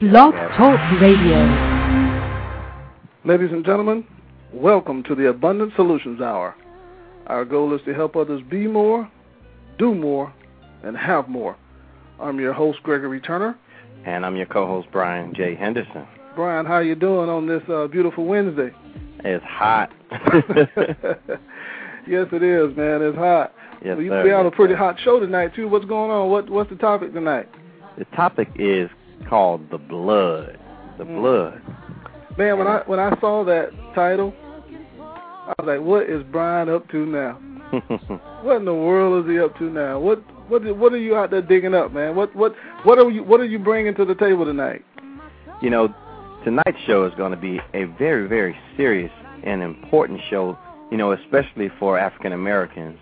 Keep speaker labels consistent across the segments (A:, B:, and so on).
A: Blog Talk Radio.
B: Ladies and gentlemen, welcome to the Abundant Solutions Hour. Our goal is to help others be more, do more, and have more. I'm your host, Gregory Turner.
C: And I'm your co-host, Brian J. Henderson.
B: Brian, how you doing on this uh, beautiful Wednesday?
C: It's hot.
B: yes, it is, man. It's hot.
C: Yes,
B: we,
C: sir.
B: we have
C: Yes,
B: a pretty
C: sir.
B: hot show tonight, too. What's going on? What What's the topic tonight?
C: The topic is called the blood. The
B: Mm.
C: blood.
B: Man, when I when I saw that title, I was like, "What is Brian up to now? What in the world is he up to now? What what what are you out there digging up, man? What what what are you what are you bringing to the table tonight?
C: you know, tonight's show is going to be a very, very serious and important show. You know, especially for African Americans.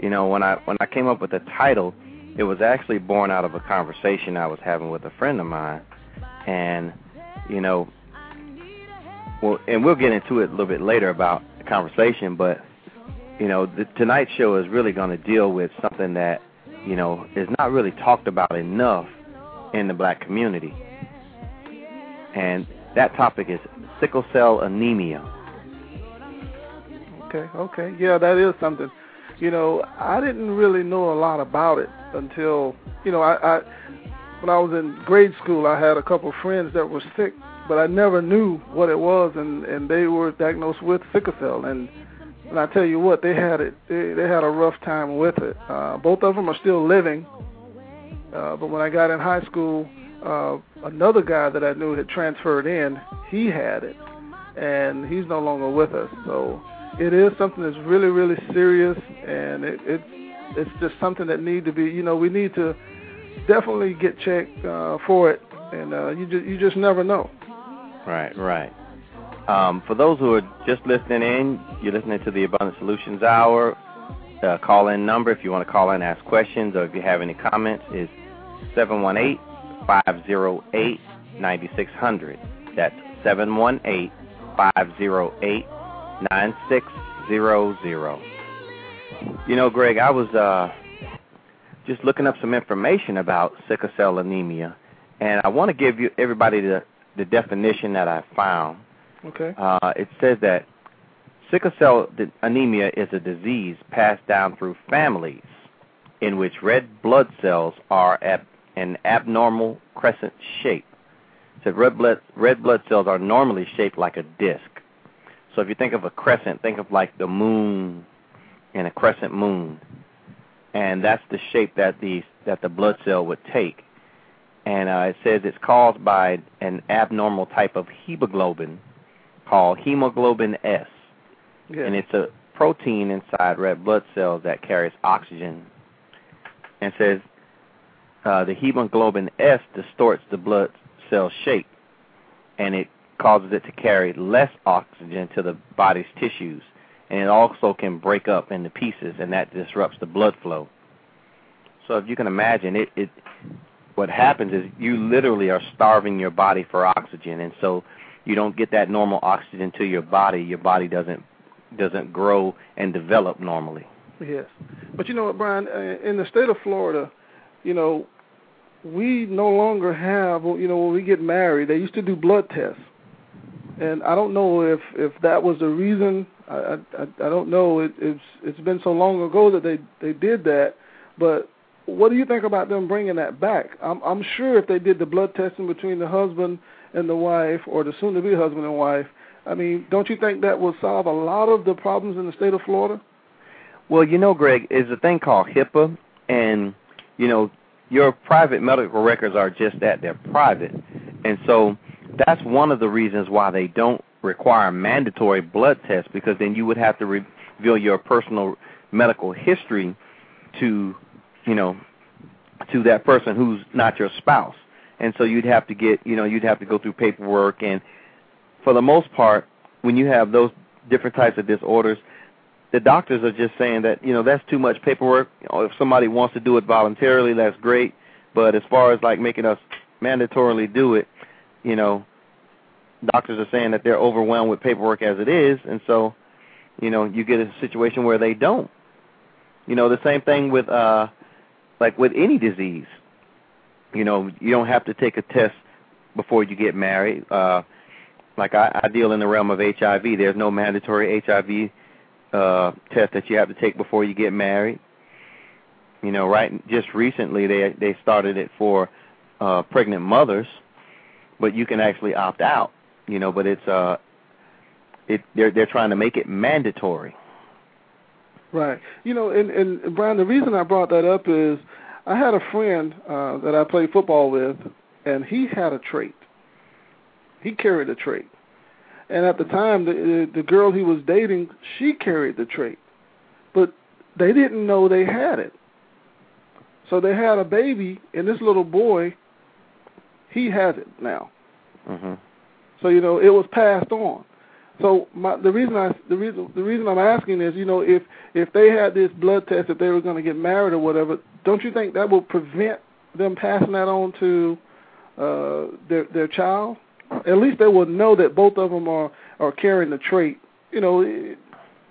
C: You know, when I when I came up with the title, it was actually born out of a conversation I was having with a friend of mine, and you know, well, and we'll get into it a little bit later about the conversation, but you know, the, tonight's show is really going to deal with something that you know is not really talked about enough in the black community, and that topic is sickle cell anemia.
B: Okay, okay, yeah, that is something. You know, I didn't really know a lot about it until you know I, I when I was in grade school. I had a couple of friends that were sick, but I never knew what it was, and and they were diagnosed with sickle cell, and and I tell you what, they had it. They, they had a rough time with it. Uh, both of them are still living, uh, but when I got in high school, uh, another guy that I knew had transferred in. He had it, and he's no longer with us. So it is something that's really, really serious, and it, it's it's just something that need to be. You know, we need to definitely get checked uh, for it, and uh, you just you just never know.
C: Right, right. Um, for those who are just listening in, you're listening to the Abundant Solutions Hour. The call-in number, if you want to call in ask questions or if you have any comments, is 718-508-9600. That's 718-508-9600. You know, Greg, I was uh, just looking up some information about sickle cell anemia, and I want to give you everybody the, the definition that I found.
B: Okay.
C: Uh, it says that sickle cell anemia is a disease passed down through families in which red blood cells are at an abnormal crescent shape. So red blood red blood cells are normally shaped like a disc. So if you think of a crescent, think of like the moon and a crescent moon, and that's the shape that the that the blood cell would take. And uh, it says it's caused by an abnormal type of hemoglobin called hemoglobin S,
B: Yeah.
C: and it's a protein inside red blood cells that carries oxygen. And it says uh, the hemoglobin S distorts the blood cell shape, and it causes it to carry less oxygen to the body's tissues, and it also can break up into pieces, and that disrupts the blood flow. So if you can imagine, it, it what happens is you literally are starving your body for oxygen, and so you don't get that normal oxygen to your body. Your body doesn't doesn't grow and develop normally.
B: Yes, but you know what, Brian? In the state of Florida, you know, we no longer have. You know, when we get married, they used to do blood tests, and I don't know if if that was the reason. I I, I don't know. It, it's it's been so long ago that they they did that, but what do you think about them bringing that back? I'm I'm sure if they did the blood testing between the husband and the wife, or the soon-to-be husband and wife, I mean, don't you think that would solve a lot of the problems in the state of Florida?
C: Well, you know, Greg, is a thing called HIPAA, and you know, your private medical records are just that they're private, and so that's one of the reasons why they don't require mandatory blood tests because then you would have to reveal your personal medical history to, you know, to that person who's not your spouse, and so you'd have to get, you know, you'd have to go through paperwork, and for the most part, when you have those different types of disorders, the doctors are just saying that you know that's too much paperwork. You know, if somebody wants to do it voluntarily, that's great. But as far as like making us mandatorily do it, you know, doctors are saying that they're overwhelmed with paperwork as it is, and so, you know, you get a situation where they don't. You know, the same thing with uh, like with any disease. You know, you don't have to take a test before you get married. Uh, like I, I deal in the realm of HIV. There's no mandatory HIV uh, test that you have to take before you get married. You know, right? Just recently they they started it for uh, pregnant mothers, but you can actually opt out. You know, but it's uh, it they're they're trying to make it mandatory.
B: Right. You know, and and Brian, the reason I brought that up is I had a friend uh, that I played football with, and he had a trait. He carried a trait, and at the time, the the girl he was dating, she carried the trait, but they didn't know they had it. So they had a baby, and this little boy, he has it now.
C: Mm-hmm.
B: So you know, it was passed on. So my, the reason I the reason the reason I'm asking is, you know, if if they had this blood test if they were going to get married or whatever, don't you think that will prevent them passing that on to uh, their their child? At least they will know that both of them are are carrying the trait. You know, it,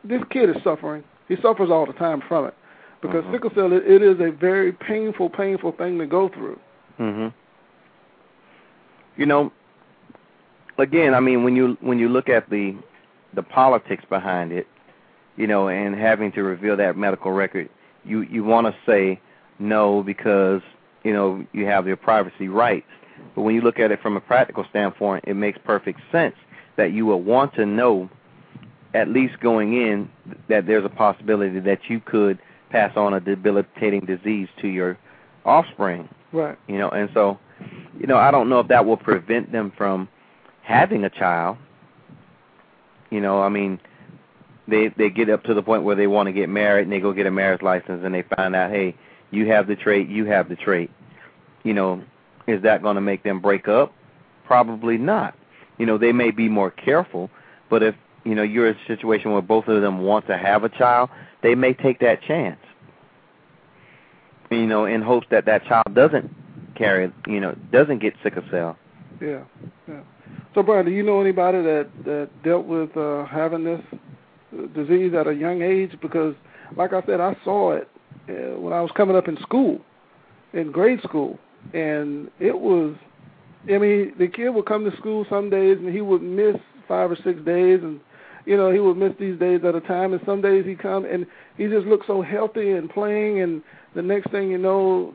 B: this kid is suffering. He suffers all the time from it because
C: Mhm.
B: sickle cell it, it is a very painful, painful thing to go through.
C: Mhm. You know, again, I mean, when you when you look at the the politics behind it, you know, and having to reveal that medical record, you you want to say no because you know you have your privacy rights. But when you look at it from a practical standpoint, it makes perfect sense that you would want to know, at least going in, that there's a possibility that you could pass on a debilitating disease to your offspring
B: Right.
C: you know and so you know i don't know if that will prevent them from having a child. You know i mean they they get up to the point where they want to get married and they go get a marriage license and they find out hey you have the trait you have the trait. You know is that going to make them break up? Probably not. You know they may be more careful but if you know you're in a situation where both of them want to have a child they may take that chance. You know in hopes that that child doesn't carry you know doesn't get sickle cell
B: Yeah, yeah. So, Brian, do you know anybody that that dealt with uh, having this uh, disease at a young age? Because, like I said, I saw it uh, when I was coming up in school, in grade school, and it was. I mean, the kid would come to school some days, and he would miss five or six days, and you know he would miss these days at a time. And some days he come and he just looked so healthy and playing, and the next thing you know,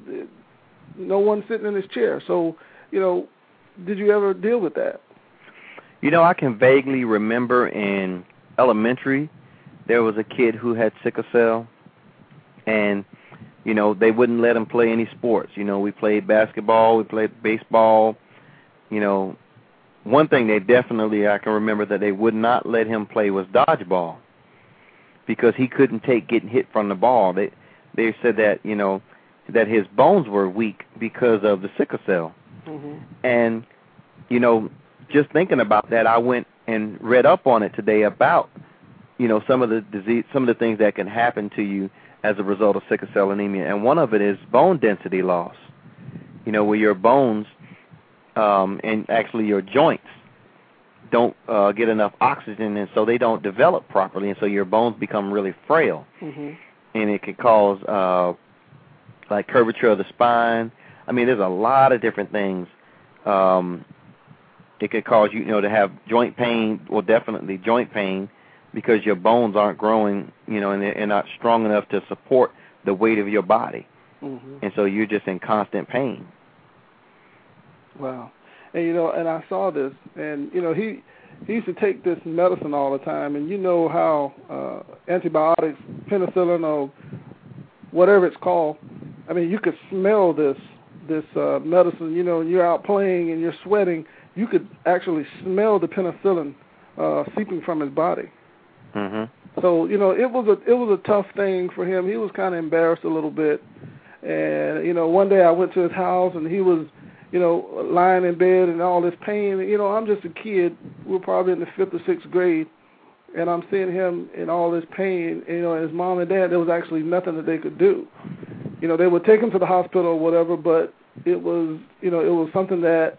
B: no one sitting in his chair. So, you know, did you ever deal with that?
C: You know, I can vaguely remember in elementary there was a kid who had sickle cell and you know, they wouldn't let him play any sports. You know, we played basketball, we played baseball, you know, one thing they definitely I can remember that they would not let him play was dodgeball because he couldn't take getting hit from the ball. They they said that, you know, that his bones were weak because of the sickle cell.
B: Mm-hmm.
C: And you know, just thinking about that, I went and read up on it today about you know some of the disease, some of the things that can happen to you as a result of sickle cell anemia, and one of it is bone density loss. You know, where your bones um, and actually your joints don't uh, get enough oxygen, and so they don't develop properly, and so your bones become really frail,
B: Mm-hmm.
C: and it can cause uh, like curvature of the spine. I mean, there's a lot of different things. Um, it could cause you, you know, to have joint pain, well, definitely joint pain, because your bones aren't growing, you know, and they're, they're not strong enough to support the weight of your body,
B: Mm-hmm.
C: and so you're just in constant pain.
B: Wow. And you know, and I saw this, and you know, he he used to take this medicine all the time, and you know how uh, antibiotics, penicillin, or whatever it's called. I mean, you could smell this this uh, medicine. You know, and you're out playing and you're sweating. You could actually smell the penicillin uh, seeping from his body.
C: Mhm.
B: So you know, it was a it was a tough thing for him. He was kind of embarrassed a little bit, and you know, one day I went to his house and he was, you know, lying in bed and all this pain. You know, I'm just a kid. We're probably in the fifth or sixth grade, and I'm seeing him in all this pain. You know, and his mom and dad, there was actually nothing that they could do. You know, they would take him to the hospital or whatever, but it was, you know, it was something that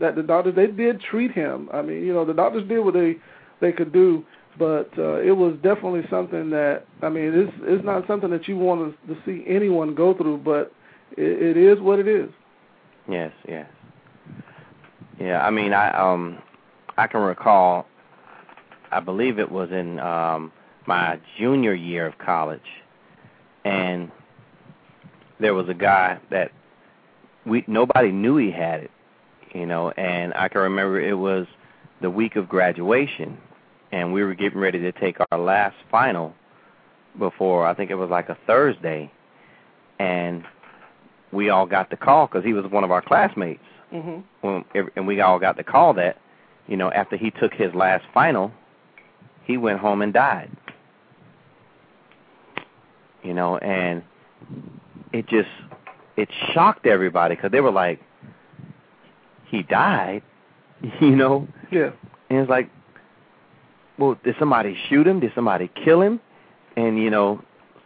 B: that the doctors they did treat him. I mean, you know, the doctors did what they they could do, but uh, it was definitely something that I mean, it's it's not something that you want to, to see anyone go through, but it, it is what it is.
C: Yes, yes. Yeah, I mean, I um, I can recall. I believe it was in um my junior year of college, and there was a guy that we nobody knew he had it, you know, and I can remember it was the week of graduation, and we were getting ready to take our last final before I think it was like a Thursday, and we all got the call because he was one of our classmates.
B: Mhm.
C: When, and we all got the call that, you know, after he took his last final, he went home and died. You know, and it just it shocked everybody because they were like, he died, you know.
B: Yeah.
C: And it's like, well, did somebody shoot him? Did somebody kill him? And you know,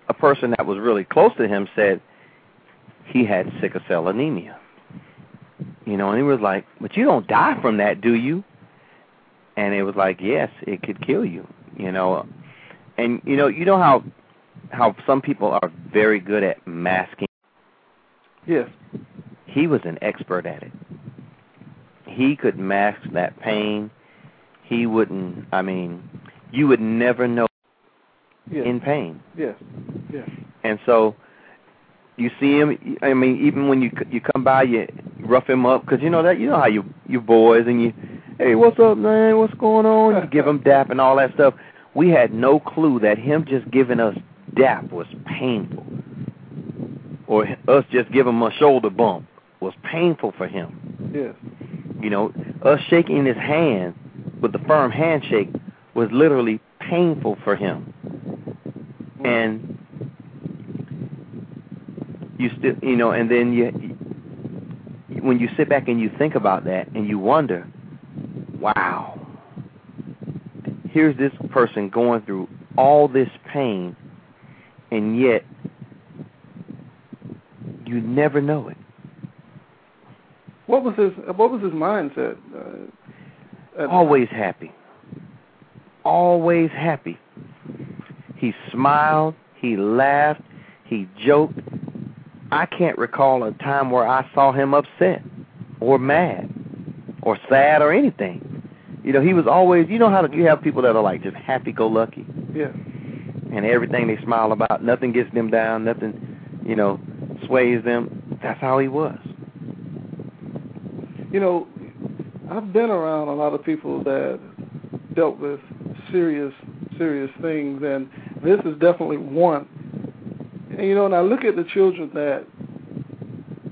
C: a person that was really close to him said he had sickle cell anemia. You know, and he was like, "But you don't die from that, do you?" And it was like, "Yes, it could kill you." You know, and you know, you know how how some people are very good at masking.
B: Yes.
C: He was an expert at it. He could mask that pain. He wouldn't. I mean, you would never know
B: Yes.
C: in pain.
B: yes. Yes.
C: And so you see him. I mean, even when you you come by, you rough him up because you know that you know how you you boys and you, hey, what's up, man? What's going on? You give him dap and all that stuff. We had no clue that him just giving us dap was painful, or us just giving him a shoulder bump was painful for him.
B: Yes.
C: You know, us shaking his hand with the firm handshake was literally painful for him. And you still, you know, and then you, when you sit back and you think about that and you wonder, wow, here's this person going through all this pain, and yet you never know it.
B: What was his What was his mindset? Uh,
C: always happy. Always happy. He smiled, he laughed, he joked. I can't recall a time where I saw him upset or mad or sad or anything. You know, he was always, you know how you have people that are like just happy go lucky
B: Yes.
C: And everything they smile about, nothing gets them down, nothing, you know, sways them. That's how he was.
B: You know, I've been around a lot of people that dealt with serious, serious things, and this is definitely one. And you know, and I look at the children that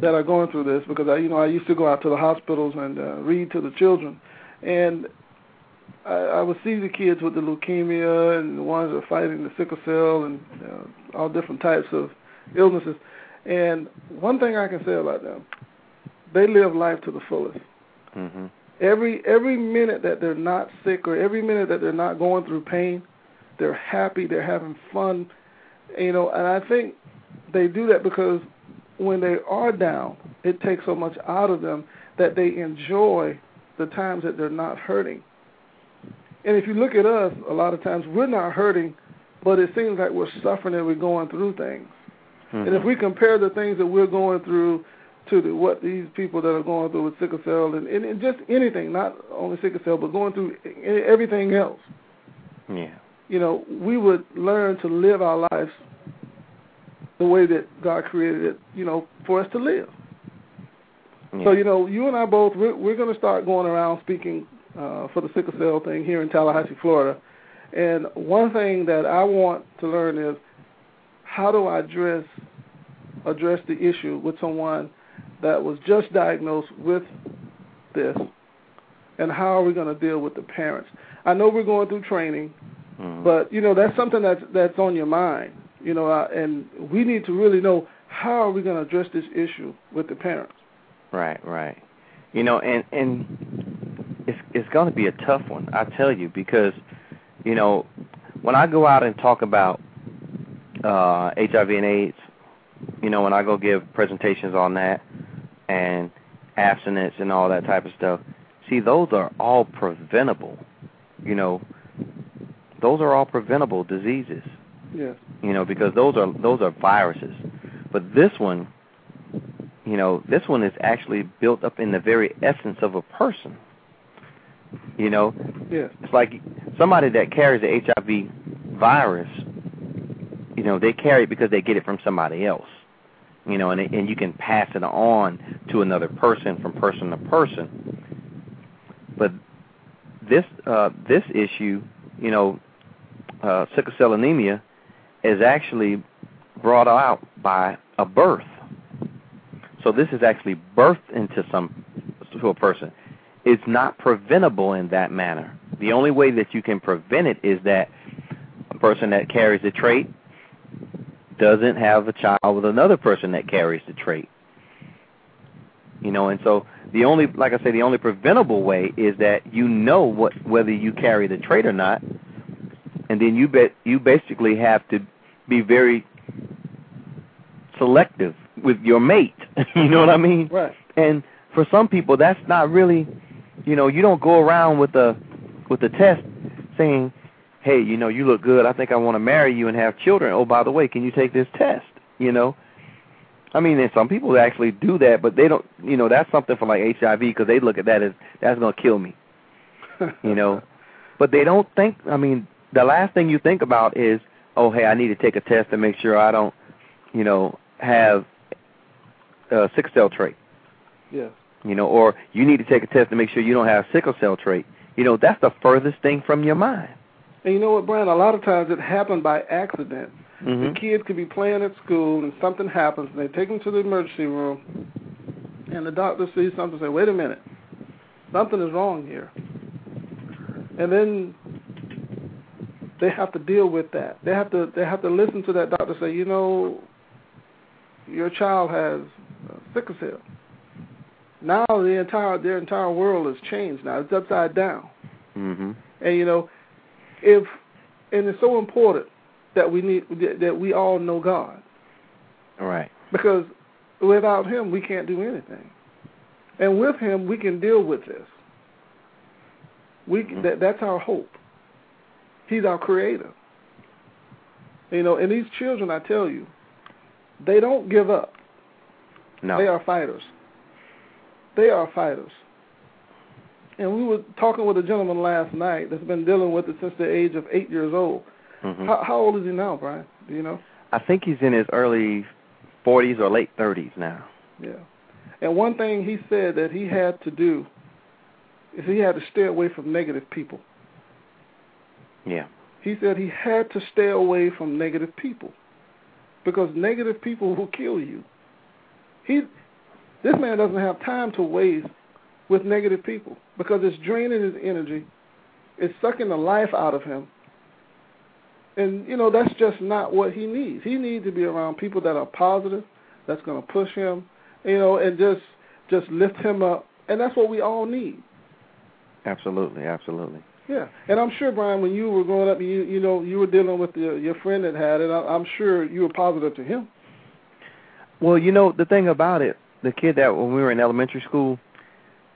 B: that are going through this because I, you know, I used to go out to the hospitals and uh, read to the children, and I, I would see the kids with the leukemia and the ones that are fighting the sickle cell and uh, all different types of illnesses. And one thing I can say about them, they live life to the fullest
C: hmm
B: every every minute that they're not sick or every minute that they're not going through pain, they're happy, they're having fun, you know. And I think they do that because when they are down, it takes so much out of them that they enjoy the times that they're not hurting. And if you look at us, a lot of times we're not hurting, but it seems like we're suffering and we're going through things. And if mm-hmm. we compare the things that we're going through to the, what these people that are going through with sickle cell and, and, and just anything, not only sickle cell, but going through everything else,
C: yeah,
B: you know, we would learn to live our lives the way that God created it, you know, for us to live.
C: yeah.
B: So, you know, you and I both, we're, we're going to start going around speaking uh, for the sickle cell thing here in Tallahassee, Florida. And one thing that I want to learn is how do I address address the issue with someone that was just diagnosed with this, and how are we going to deal with the parents? I know we're going through training,
C: Mhm.
B: but you know that's something that's that's on your mind, you know, uh, and we need to really know how are we going to address this issue with the parents.
C: Right, right. You know, and and it's it's going to be a tough one, I tell you, because you know, when I go out and talk about uh HIV and AIDS, you know, when I go give presentations on that and abstinence and all that type of stuff, see, those are all preventable. You know, those are all preventable diseases
B: Yes.
C: you know, because those are those are viruses. But this one, you know, this one is actually built up in the very essence of a person. You know,
B: yeah.
C: it's like somebody that carries the HIV virus. You know, they carry it because they get it from somebody else. You know, and and you can pass it on to another person from person to person. But this uh, this issue, you know, uh, sickle cell anemia, is actually brought out by a birth. So this is actually birthed into some to a person. It's not preventable in that manner. The only way that you can prevent it is that a person that carries the trait doesn't have a child with another person that carries the trait. You know, and so the only, like I say, the only preventable way is that you know what whether you carry the trait or not, and then you bet you basically have to be very selective with your mate. you know what I mean?
B: Right.
C: And for some people, that's not really, you know, you don't go around with a with a test saying, "Hey, you know, you look good. I think I want to marry you and have children. Oh, by the way, can you take this test?" You know. I mean, and some people actually do that, but they don't. You know, that's something for like HIV because they look at that as that's gonna kill me. You know, but they don't think. I mean, the last thing you think about is, oh, hey, I need to take a test to make sure I don't, you know, have uh, sickle cell trait.
B: Yes.
C: You know, or you need to take a test to make sure you don't have sickle cell trait. You know, that's the furthest thing from your mind.
B: And you know what, Brian? A lot of times it happened by accident.
C: Mm-hmm.
B: The kid could be playing at school and something happens, and they take him to the emergency room, and the doctor sees something and say, "Wait a minute, something is wrong here." And then they have to deal with that. They have to they have to listen to that doctor say, "You know, your child has sickle cell." Now the entire their entire world has changed. Now it's upside down.
C: Mm-hmm.
B: And you know, if and it's so important that we need that we all know God.
C: All right.
B: Because without Him, we can't do anything, and with Him, we can deal with this. We
C: Mm-hmm.
B: that, that's our hope. He's our Creator. You know, and these children, I tell you, they don't give up.
C: No.
B: They are fighters. They are fighters. And we were talking with a gentleman last night that's been dealing with it since the age of eight years old.
C: Mm-hmm.
B: How, how old is he now, Brian? Do you know?
C: I think he's in his early 40s or late 30s now.
B: Yeah. And one thing he said that he had to do is he had to stay away from negative people.
C: Yeah.
B: He said he had to stay away from negative people because negative people will kill you. He, this man doesn't have time to waste with negative people because it's draining his energy, it's sucking the life out of him, and you know that's just not what he needs. He needs to be around people that are positive, that's going to push him, you know, and just just lift him up, and that's what we all need.
C: Absolutely, absolutely.
B: Yeah, and I'm sure, Brian, when you were growing up, you you know you were dealing with your your friend that had it. I, I'm sure you were positive to him.
C: Well, you know the thing about it, the kid that when we were in elementary school,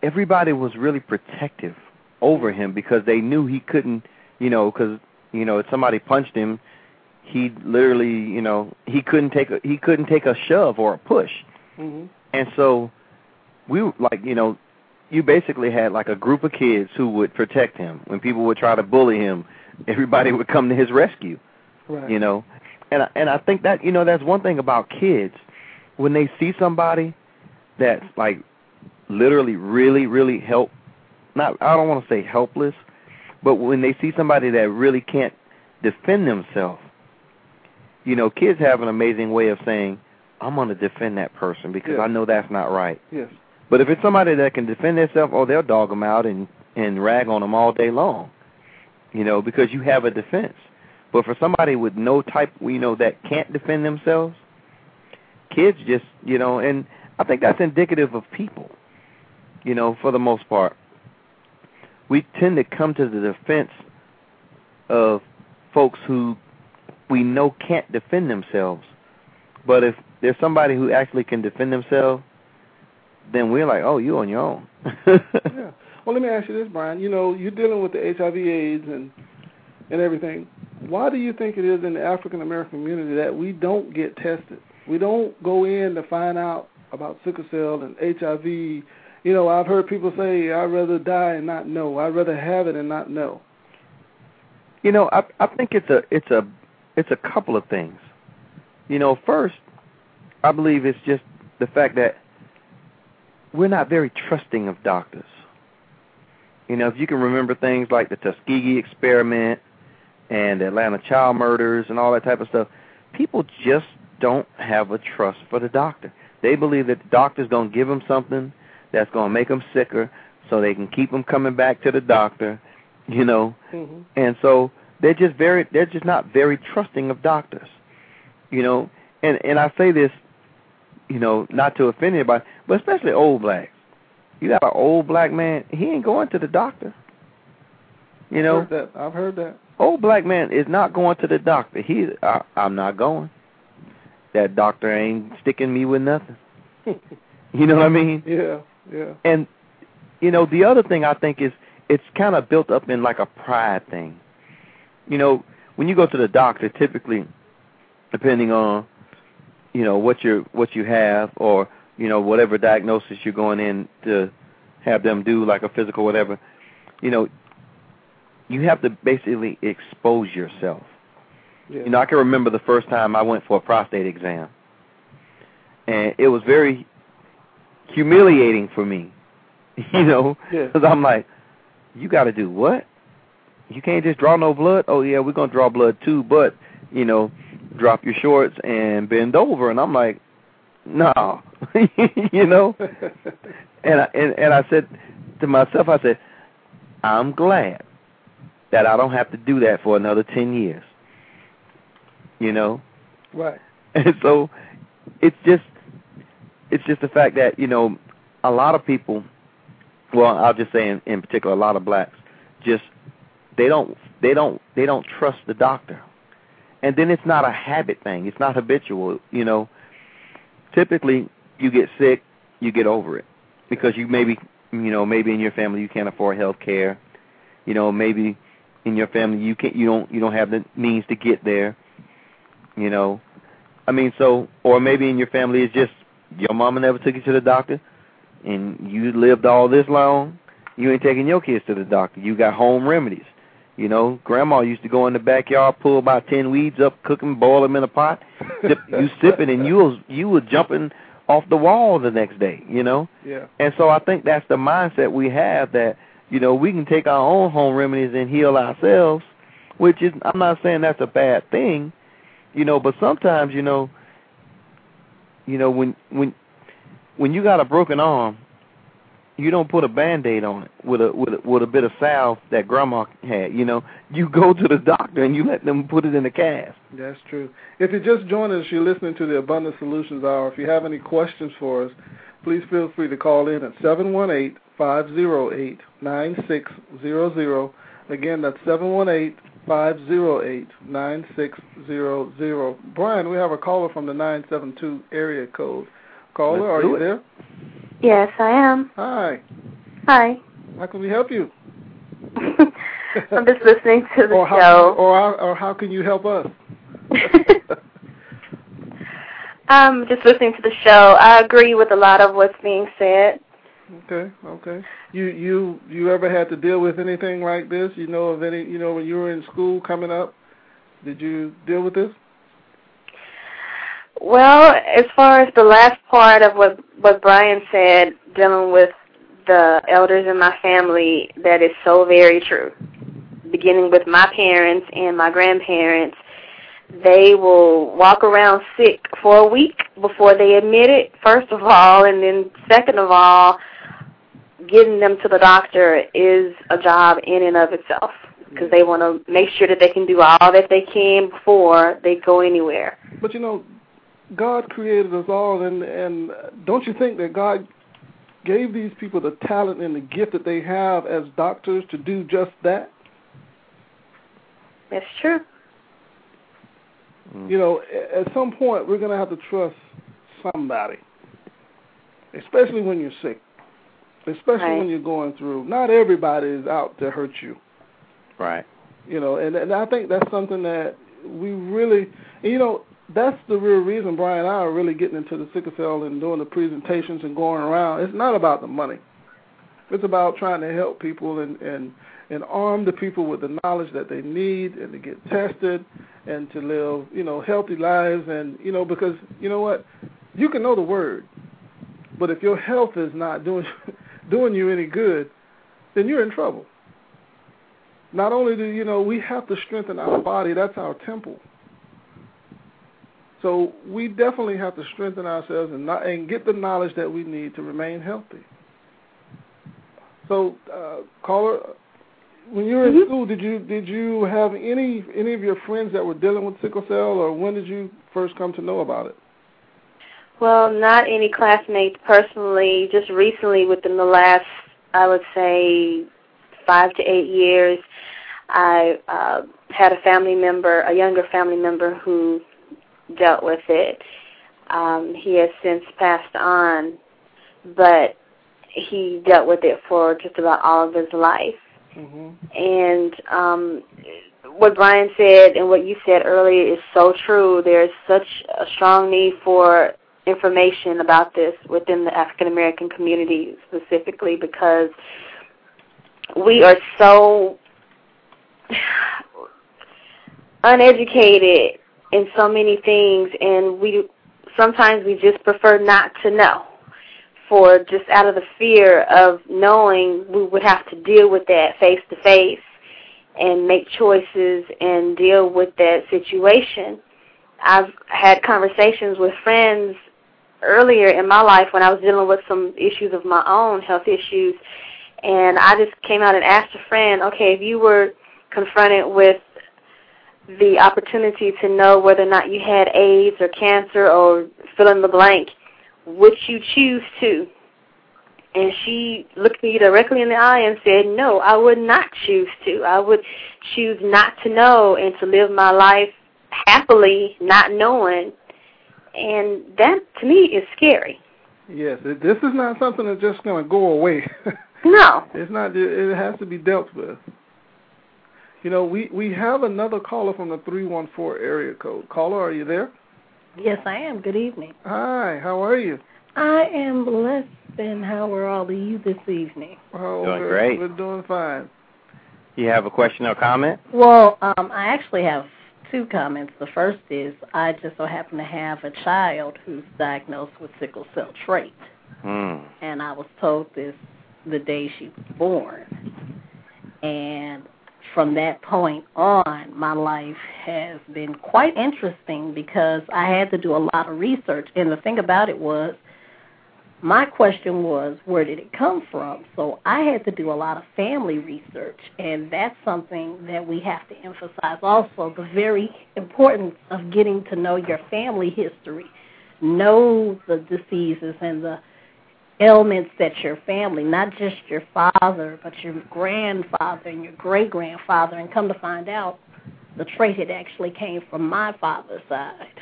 C: everybody was really protective over him because they knew he couldn't, you know, because you know if somebody punched him, he literally, you know, he couldn't take a he couldn't take a shove or a push,
B: hmm
C: and so we like you know you basically had like a group of kids who would protect him. When people would try to bully him everybody would come to his rescue
B: Right.
C: you know? And I, and I think that you know that's one thing about kids. When they see somebody that's like literally really really help not I don't want to say helpless but when they see somebody that really can't defend themselves you know kids have an amazing way of saying I'm going to defend that person because
B: Yeah.
C: I know that's not right
B: Yes.
C: but if it's somebody that can defend themselves, oh, they'll dog them out and and rag on them all day long, you know, because you have a defense. But for somebody with no type, you know, that can't defend themselves, kids just, you know, and I think that's indicative of people, you know, for the most part. We tend to come to the defense of folks who we know can't defend themselves. But if there's somebody who actually can defend themselves, then we're like, oh, you're on your own.
B: yeah. Well, let me ask you this, Brian. You know, you're dealing with the HIV/AIDS and and everything. Why do you think it is in the African American community that we don't get tested? We don't go in to find out about sickle cell and HIV. You know, I've heard people say, "I'd rather die and not know. I'd rather have it and not know."
C: You know, I I think it's a it's a it's a couple of things. You know, first, I believe it's just the fact that we're not very trusting of doctors. You know, if you can remember things like the Tuskegee experiment and the Atlanta child murders and all that type of stuff, people just don't have a trust for the doctor. They believe that the doctor's going to give them something that's going to make them sicker so they can keep them coming back to the doctor, you know.
B: Mm-hmm.
C: And so they're just very they're just not very trusting of doctors. You know, and and I say this, you know, not to offend anybody, but especially old blacks. You got an old black man, he ain't going to the doctor. You know,
B: I've heard that. I've heard that.
C: old black man is not going to the doctor. He, I, I'm not going. That doctor ain't sticking me with nothing. You know what I mean?
B: Yeah, yeah.
C: And you know, the other thing I think is it's kind of built up in like a pride thing. You know, when you go to the doctor, typically, depending on you know what you what you have or you know whatever diagnosis you're going in to have them do, like a physical whatever, you know, you have to basically expose yourself.
B: Yeah.
C: You know, I can remember the first time I went for a prostate exam, and it was very humiliating for me. You know,
B: Yeah.
C: because I'm like, you got to do what? You can't just draw no blood. Oh yeah, we're gonna draw blood too, but you know, drop your shorts and bend over. And I'm like, no, you know. And I, and and I said to myself, I said, I'm glad that I don't have to do that for another ten years. You know,
B: right.
C: and so it's just it's just the fact that you know a lot of people well i'll just say in, in particular a lot of blacks just they don't they don't they don't trust the doctor. And then it's not a habit thing. It's not habitual you know? Typically you get sick you get over it. Because you maybe you know maybe in your family you can't afford health care. You know maybe in your family you can't you don't you don't have the means to get there you know? I mean so or maybe in your family it's just your mama never took you to the doctor and you lived all this long you ain't taking your kids to the doctor. You got home remedies. You know grandma used to go in the backyard pull about ten weeds up cook them boil them in a pot sip, you sip it and you was you were jumping off the wall the next day you know?
B: Yeah.
C: and so I think that's the mindset we have that, you know, we can take our own home remedies and heal ourselves, which is I'm not saying that's a bad thing, you know, but sometimes, you know, you know, when when when you got a broken arm, you don't put a band-aid on it with a with a, with a bit of salve that grandma had, you know. You go to the doctor and you let them put it in a cast.
B: That's true. If you just joined us, you're listening to the Abundant Solutions Hour. If you have any questions for us, please feel free to call in at 718-508-9600. Again, that's 718-508-9600. Brian, we have a caller from the 972 area code. Caller,
C: Let's
B: are you
C: it.
B: there?
D: Yes, I am.
B: Hi.
D: Hi.
B: How can we help you?
D: I'm just listening to the
B: or how,
D: show.
B: Or, how- or how can you help us?
D: um, just listening to the show. I agree with a lot of what's being said.
B: Okay, okay. You you you ever had to deal with anything like this? You know of any? You know when you were in school coming up, did you deal with this?
D: Well, as far as the last part of what what Brian said, dealing with the elders in my family, that is so very true. Beginning with my parents and my grandparents, they will walk around sick for a week before they admit it, first of all, and then second of all, getting them to the doctor is a job in and of itself because they want to make sure that they can do all that they can before they go anywhere.
B: But you know, God created us all, and and don't you think that God gave these people the talent and the gift that they have as doctors to do just that?
D: That's true.
B: You know, at some point we're going to have to trust somebody, especially when you're sick, especially
D: Right.
B: when you're going through. Not everybody is out to hurt you.
C: Right.
B: you know and and i think that's something that we really you know that's the real reason Brian and I are really getting into the sickle cell and doing the presentations and going around. It's not about the money. It's about trying to help people and and and arm the people with the knowledge that they need and to get tested and to live, you know, healthy lives and you know because you know what? You can know the word, but if your health is not doing doing you any good, then you're in trouble. Not only do you know we have to strengthen our body, that's our temple. So we definitely have to strengthen ourselves and not, and get the knowledge that we need to remain healthy. So, uh, caller, when you were
D: mm-hmm.
B: in school, did you did you have any any of your friends that were dealing with sickle cell, or when did you first come to know about it?
D: Well, not any classmates personally. Just recently, within the last, I would say, five to eight years, I uh, had a family member, a younger family member, who dealt with it. Um, he has since passed on, but he dealt with it for just about all of his life.
B: Mm-hmm.
D: And um, what Brian said and what you said earlier is so true. There's such a strong need for information about this within the African American community specifically because we are so uneducated in so many things and we sometimes we just prefer not to know for just out of the fear of knowing we would have to deal with that face to face and make choices and deal with that situation. I've had conversations with friends earlier in my life when I was dealing with some issues of my own, health issues, and I just came out and asked a friend, okay, if you were confronted with the opportunity to know whether or not you had AIDS or cancer or fill in the blank, would you choose to? And she looked me directly in the eye and said, No, I would not choose to. I would choose not to know and to live my life happily, not knowing. And that, to me, is scary.
B: Yes, this is not something that's just going to go away.
D: no.
B: It's not. It has to be dealt with. You know, we we have another caller from the 314 area code. Caller, are you there?
E: Yes, I am. Good evening.
B: Hi, how are you?
E: I am blessed, and how are all of you this evening?
B: Well,
C: doing
B: we're,
C: great.
B: We're doing fine.
C: You have a question or comment?
E: Well, um, I actually have two comments. The first is I just so happen to have a child who's diagnosed with sickle cell trait,
C: Hmm.
E: and I was told this the day she was born. And from that point on, my life has been quite interesting because I had to do a lot of research. And the thing about it was, my question was, where did it come from? So I had to do a lot of family research, and that's something that we have to emphasize also the very importance of getting to know your family history, know the diseases and the ailments that your family, not just your father, but your grandfather and your great grandfather, and come to find out the trait had actually came from my father's side.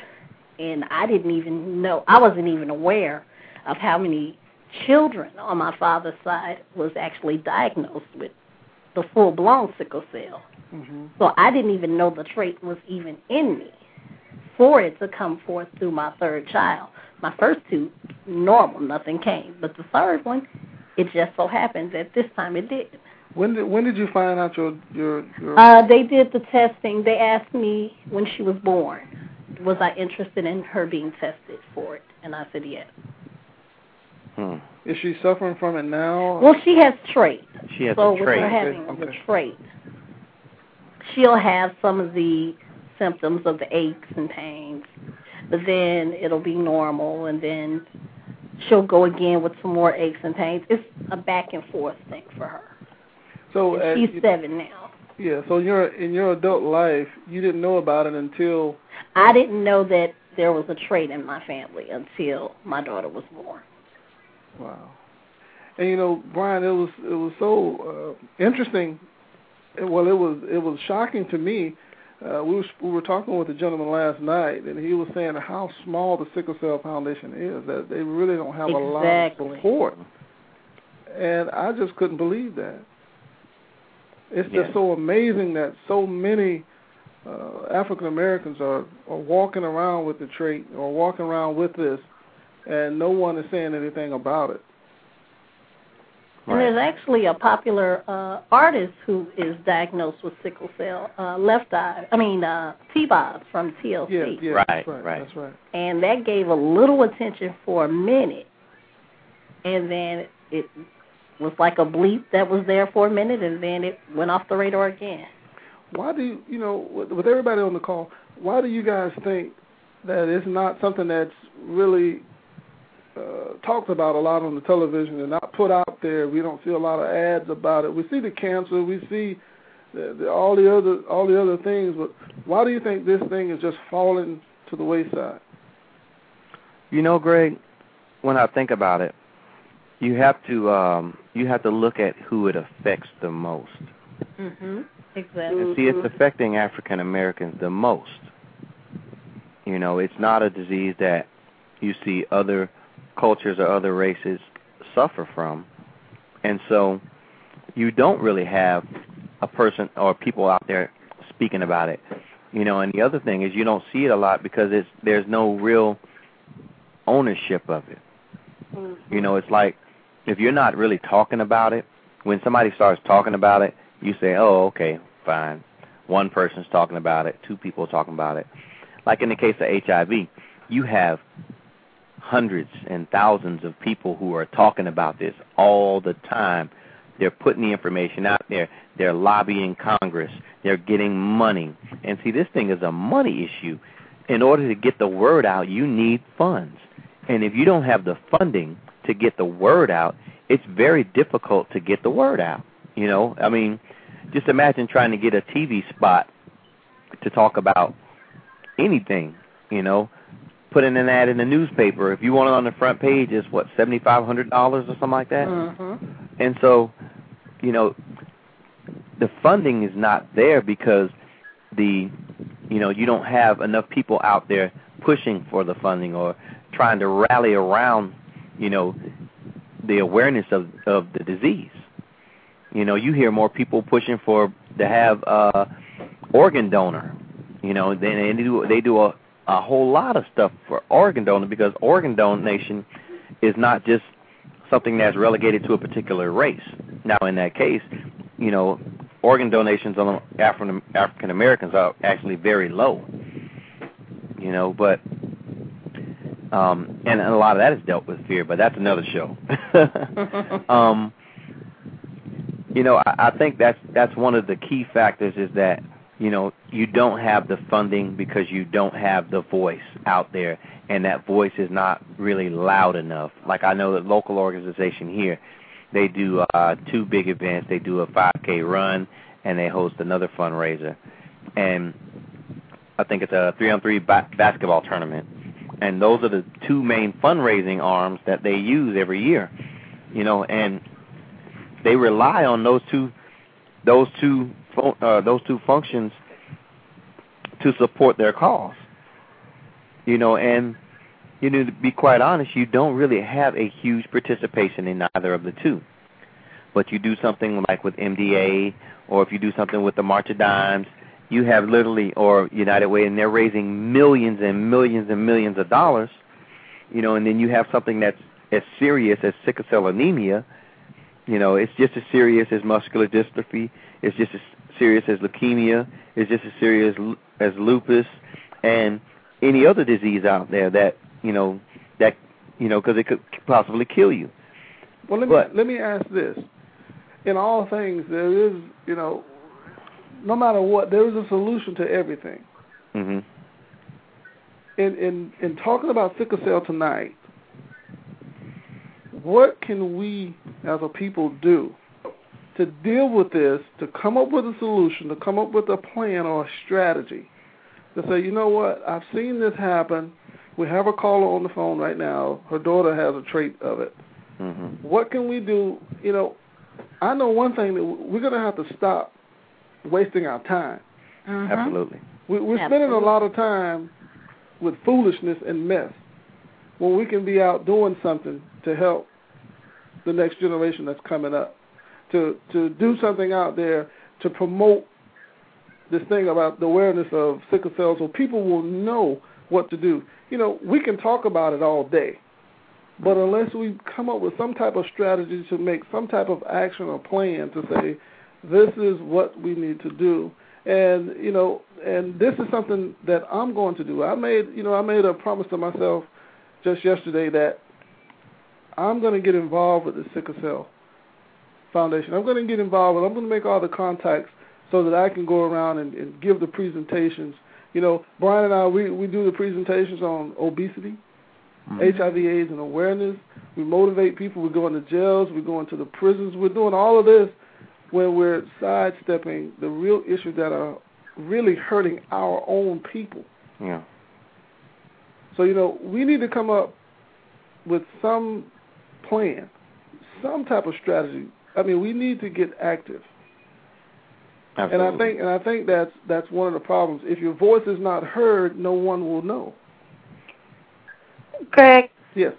E: And I didn't even know, I wasn't even aware of how many children on my father's side was actually diagnosed with the full blown sickle cell.
B: Mm-hmm.
E: So I didn't even know the trait was even in me for it to come forth through my third child. My first two, normal, nothing came. But the third one, it just so happens that this time it did.
B: When did when did you find out your your, your
E: Uh, they did the testing. They asked me when she was born, was I interested in her being tested for it, and I said yes.
C: Hmm.
B: is she suffering from it now?
E: Well, she has trait.
C: She has
E: so
C: a
E: with her having
B: Okay.
E: the trait, she'll have some of the symptoms of the aches and pains, but then it'll be normal, and then she'll go again with some more aches and pains. It's a back and forth thing for her.
B: so
E: And
B: at-
E: she's seven now.
B: yeah. So in your in your adult life, you didn't know about it until
E: I didn't know that there was a trait in my family until my daughter was born.
B: Wow. And you know, Brian, it was it was so uh, interesting. Well, it was it was shocking to me. Uh, we was we were talking with a gentleman last night, and he was saying how small the Sickle Cell Foundation is. That they really don't have a lot of support. And I just couldn't belive that. It's just so amazing that so many uh, African Americans are are walking around with the trait or walking around with this, and no one is saying anything about it.
E: And there's actually a popular uh, artist who is diagnosed with sickle cell, uh, left eye. I mean, uh, T-Boz from TLC.
B: Yeah, yeah,
C: Right,
B: that's right,
C: right.
B: That's right.
E: And that gave a little attention for a minute, and then it was like a bleep that was there for a minute, and then it went off the radar again.
B: Why do you, you know, with, with everybody on the call, why do you guys think that it's not something that's really uh, talked about a lot on the television and not put out there? We don't see a lot of ads about it. We see the cancer, we see the, the, all the other all the other things, but why do you think this thing is just falling to the wayside?
C: You know, Greg, when I think about it, you have to um you have to look at who it affects the most.
E: Mm-hmm. Exactly.
C: And see, it's affecting African Americans the most. You know, it's not a disease that you see other cultures or other races suffer from. And so you don't really have a person or people out there speaking about it. You know, and the other thing is you don't see it a lot because it's there's no real ownership of it. You know, it's like if you're not really talking about it, when somebody starts talking about it, you say, "Oh, okay, fine." One person's talking about it, two people are talking about it. Like in the case of HIV, you have hundreds and thousands of people who are talking about this all the time. They're putting the information out there. They're lobbying Congress. They're getting money. And see, this thing is a money issue. In order to get the word out, you need funds. And if you don't have the funding to get the word out, it's very difficult to get the word out. You know, I mean, just imagine trying to get a TV spot to talk about anything, you know, putting an ad in the newspaper. If you want it on the front page, it's what seventy five hundred dollars or something like that.
E: Mhm.
C: And so, you know, the funding is not there because the, you know, you don't have enough people out there pushing for the funding or trying to rally around, you know, the awareness of of the disease. You know, you hear more people pushing for to have uh organ donor. You know, they they do they do a a whole lot of stuff for organ donor because organ donation is not just something that's relegated to a particular race. Now, in that case, you know, organ donations on African African Americans are actually very low. You know, but um, and a lot of that is dealt with fear, but that's another show. um, you know, I, I think that's that's one of the key factors is that you know you don't have the funding because you don't have the voice out there, and that voice is not really loud enough. Like I know the local organization here, they do uh, two big events. They do a 5K run and they host another fundraiser, and I think it's a three-on-three ba- basketball tournament. And those are the two main fundraising arms that they use every year, you know, and they rely on those two those two uh, those two functions to support their cause. You know, and you know to be quite honest, you don't really have a huge participation in either of the two. But you do something like with MDA, or if you do something with the March of Dimes, you have literally or United Way, and they're raising millions and millions and millions of dollars. You know, and then you have something that's as serious as sickle cell anemia. You know, it's just as serious as muscular dystrophy. It's just as serious as leukemia. It's just as serious as lupus and any other disease out there that you know that you know because it could possibly kill you.
B: Well, let
C: But-
B: me let me ask this: in all things, there is, you know, no matter what, there is a solution to everything.
C: Mm-hmm.
B: In in in talking about sickle cell tonight, what can we as a people do to deal with this, to come up with a solution, to come up with a plan or a strategy, to say, you know what, I've seen this happen. We have a caller on the phone right now. Her daughter has a trait of it.
C: hmm
B: What can we do? You know, I know one thing that we're going to have to stop wasting our time.
E: Mhm.
C: Absolutely.
B: We, we're spending a lot of time with foolishness and mess when we can be out doing something to help the next generation that's coming up. To to do something out there to promote this thing about the awareness of sickle cell, so people will know what to do. You know, we can talk about it all day, but unless we come up with some type of strategy to make some type of action or plan to say, this is what we need to do, and you know, and this is something that I'm going to do. I made, you know, I made a promise to myself just yesterday that I'm going to get involved with the sickle cell foundation. I'm going to get involved with. I'm going to make all the contacts so that I can go around and, and give the presentations. You know, Brian and I, we we do the presentations on obesity, mm-hmm. HIV/AIDS, and awareness. We motivate people. We go into jails. We go into the prisons. We're doing all of this when we're sidestepping the real issues that are really hurting our own people.
C: Yeah.
B: So you know, we need to come up with some plan, some type of strategy. I mean, we need to get active.
C: Absolutely.
B: And I think and I think that's that's one of the problems. If your voice is not heard, no one will know.
D: Greg.
B: Yes.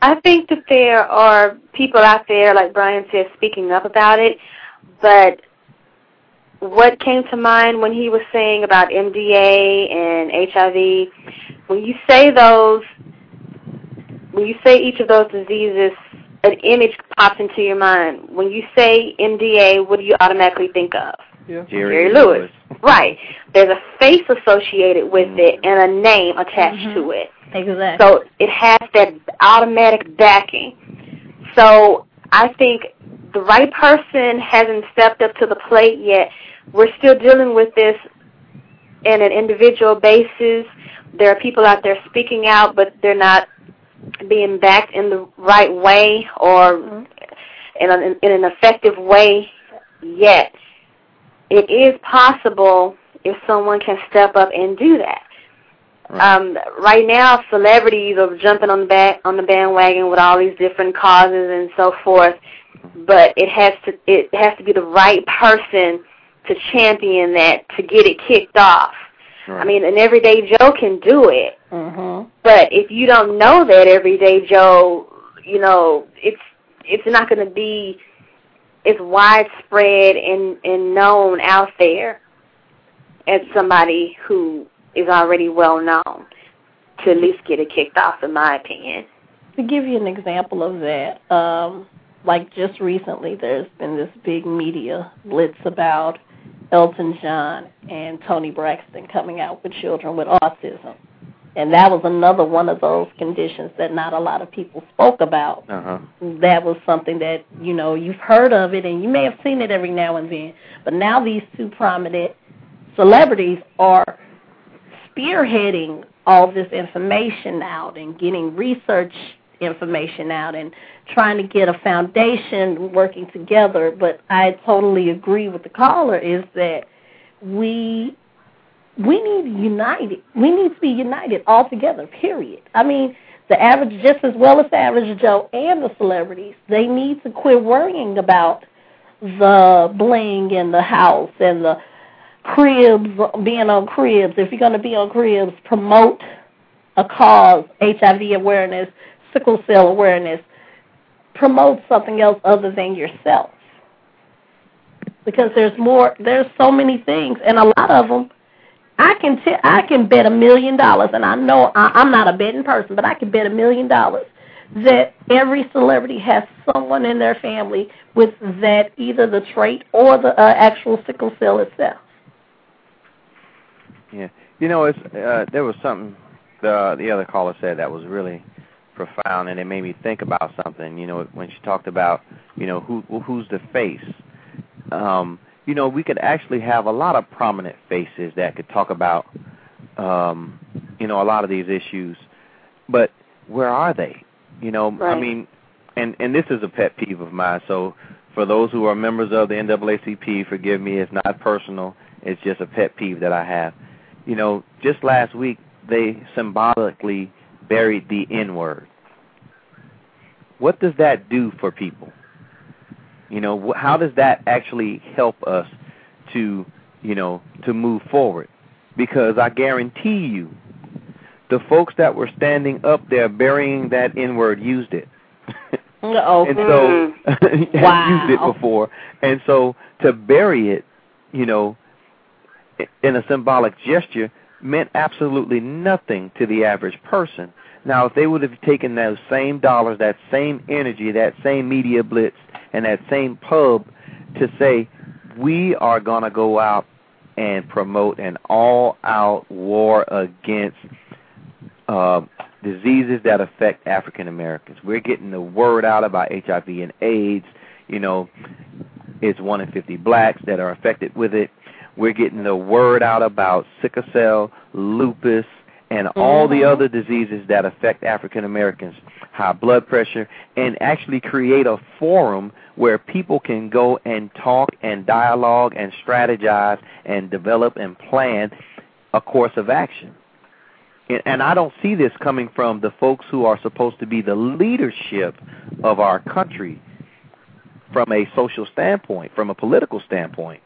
D: I think that there are people out there, like Brian said, speaking up about it. But what came to mind when he was saying about MDA and HIV, when you say those, when you say each of those diseases, an image pops into your mind. When you say MDA, what do you automatically think of?
B: Yeah.
C: Jerry,
D: Jerry Lewis. Right. There's a face associated with mm-hmm. it and a name attached
E: mm-hmm.
D: to it.
E: Exactly.
D: So it has that automatic backing. So I think the right person hasn't stepped up to the plate yet. We're still dealing with this in an individual basis. There are people out there speaking out, but they're not being backed in the right way or mm-hmm. in, an, in an effective way yet. It is possible if someone can step up and do that. Right. Um, right now, celebrities are jumping on the back on the bandwagon with all these different causes and so forth, but it has to it has to be the right person to champion that to get it kicked off. Right. I mean, an everyday Joe can do it,
E: mm-hmm.
D: but if you don't know that everyday Joe, you know, it's it's not going to be as widespread and and known out there as somebody who is already well known to at least get it kicked off, in my opinion.
E: To give you an example of that, um, like just recently, there's been this big media blitz about Elton John and Toni Braxton coming out with children with autism. And that was another one of those conditions that not a lot of people spoke about.
C: Uh-huh.
E: That was something that, you know, you've heard of it and you may have seen it every now and then. But now these two prominent celebrities are spearheading all this information out and getting research information out and trying to get a foundation working together. But I totally agree with the caller is that we we need united. We need to be united all together. Period. I mean, the average, just as well as the average Joe and the celebrities, they need to quit worrying about the bling and the house and the cribs, being on cribs. If you're going to be on cribs, promote a cause, HIV awareness, sickle cell awareness. Promote something else other than yourself. Because there's more, there's so many things, and a lot of them, I can t- I can bet a million dollars, and I know I, I'm not a betting person, but I can bet a million dollars that every celebrity has someone in their family with that either the trait or the uh, actual sickle cell itself.
C: Yeah, you know, it's uh, there was something the the other caller said that was really profound, and it made me think about something. You know, when she talked about, you know, who who's the face. Um, you know, we could actually have a lot of prominent faces that could talk about, um, you know, a lot of these issues, but where are they? You know,
D: right.
C: I mean, and and this is a pet peeve of mine. So for those who are members of the NAACP, forgive me, it's not personal. It's just a pet peeve that I have you know, just last week they symbolically buried the N word. What does that do for people? You know, how does that actually help us to, you know, to move forward? Because I guarantee you, the folks that were standing up there burying that N word used it.
E: oh
C: and so mm-hmm.
E: wow.
C: used it before. And so to bury it, you know, in a symbolic gesture meant absolutely nothing to the average person. Now, if they would have taken those same dollars, that same energy, that same media blitz, and that same pub to say, we are going to go out and promote an all-out war against uh, diseases that affect African Americans. We're getting the word out about HIV and AIDS. You know, it's one in 50 blacks that are affected with it. We're getting the word out about sickle cell, lupus, and mm-hmm. all the other diseases that affect African Americans, high blood pressure, and actually create a forum where people can go and talk and dialogue and strategize and develop and plan a course of action. And, and I don't see this coming from the folks who are supposed to be the leadership of our country from a social standpoint, from a political standpoint.